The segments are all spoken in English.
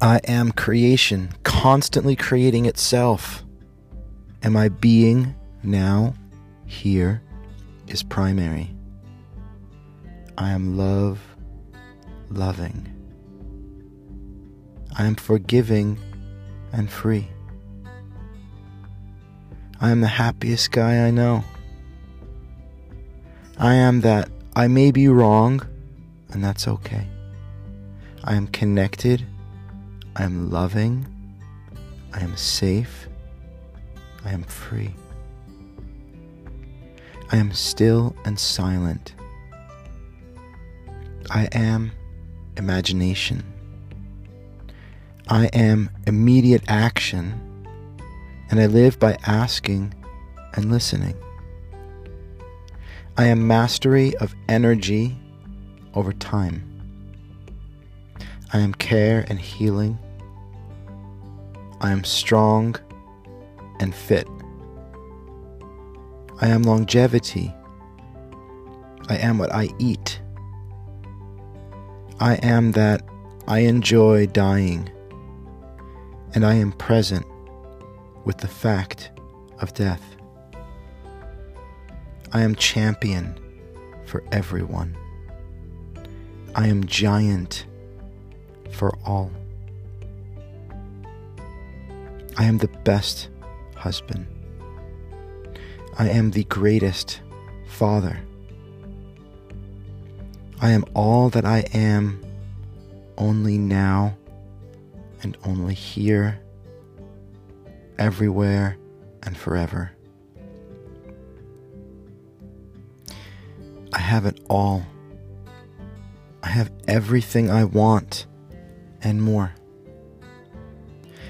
I am creation, constantly creating itself. Am I being now, here, is primary. I am love, loving. I am forgiving and free. I am the happiest guy I know. I am that I may be wrong, and that's okay. I am connected. I am loving. I am safe. I am free. I am still and silent. I am imagination. I am immediate action, and I live by asking and listening. I am mastery of energy over time. I am care and healing. I am strong and fit. I am longevity. I am what I eat. I am that I enjoy dying, and I am present with the fact of death. I am champion for everyone. I am giant for all. I am the best husband. I am the greatest Father. I am all that I am only now and only here, everywhere and forever. I have it all. I have everything I want and more.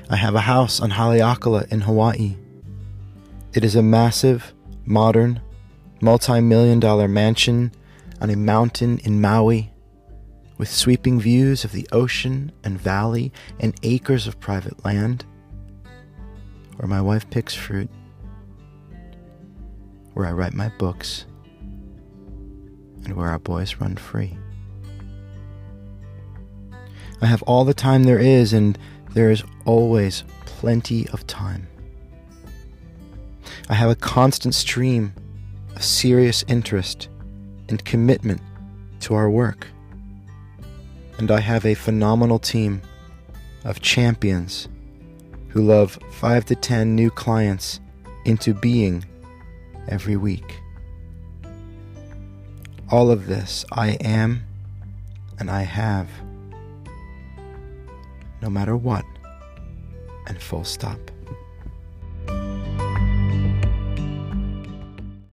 I have a house on Haleakala in Hawaii. It is a massive, modern, multi million dollar mansion on a mountain in Maui with sweeping views of the ocean and valley and acres of private land where my wife picks fruit, where I write my books, and where our boys run free. I have all the time there is, and there is always plenty of time. I have a constant stream of serious interest and commitment to our work. And I have a phenomenal team of champions who love five to ten new clients into being every week. All of this I am and I have, no matter what, and full stop.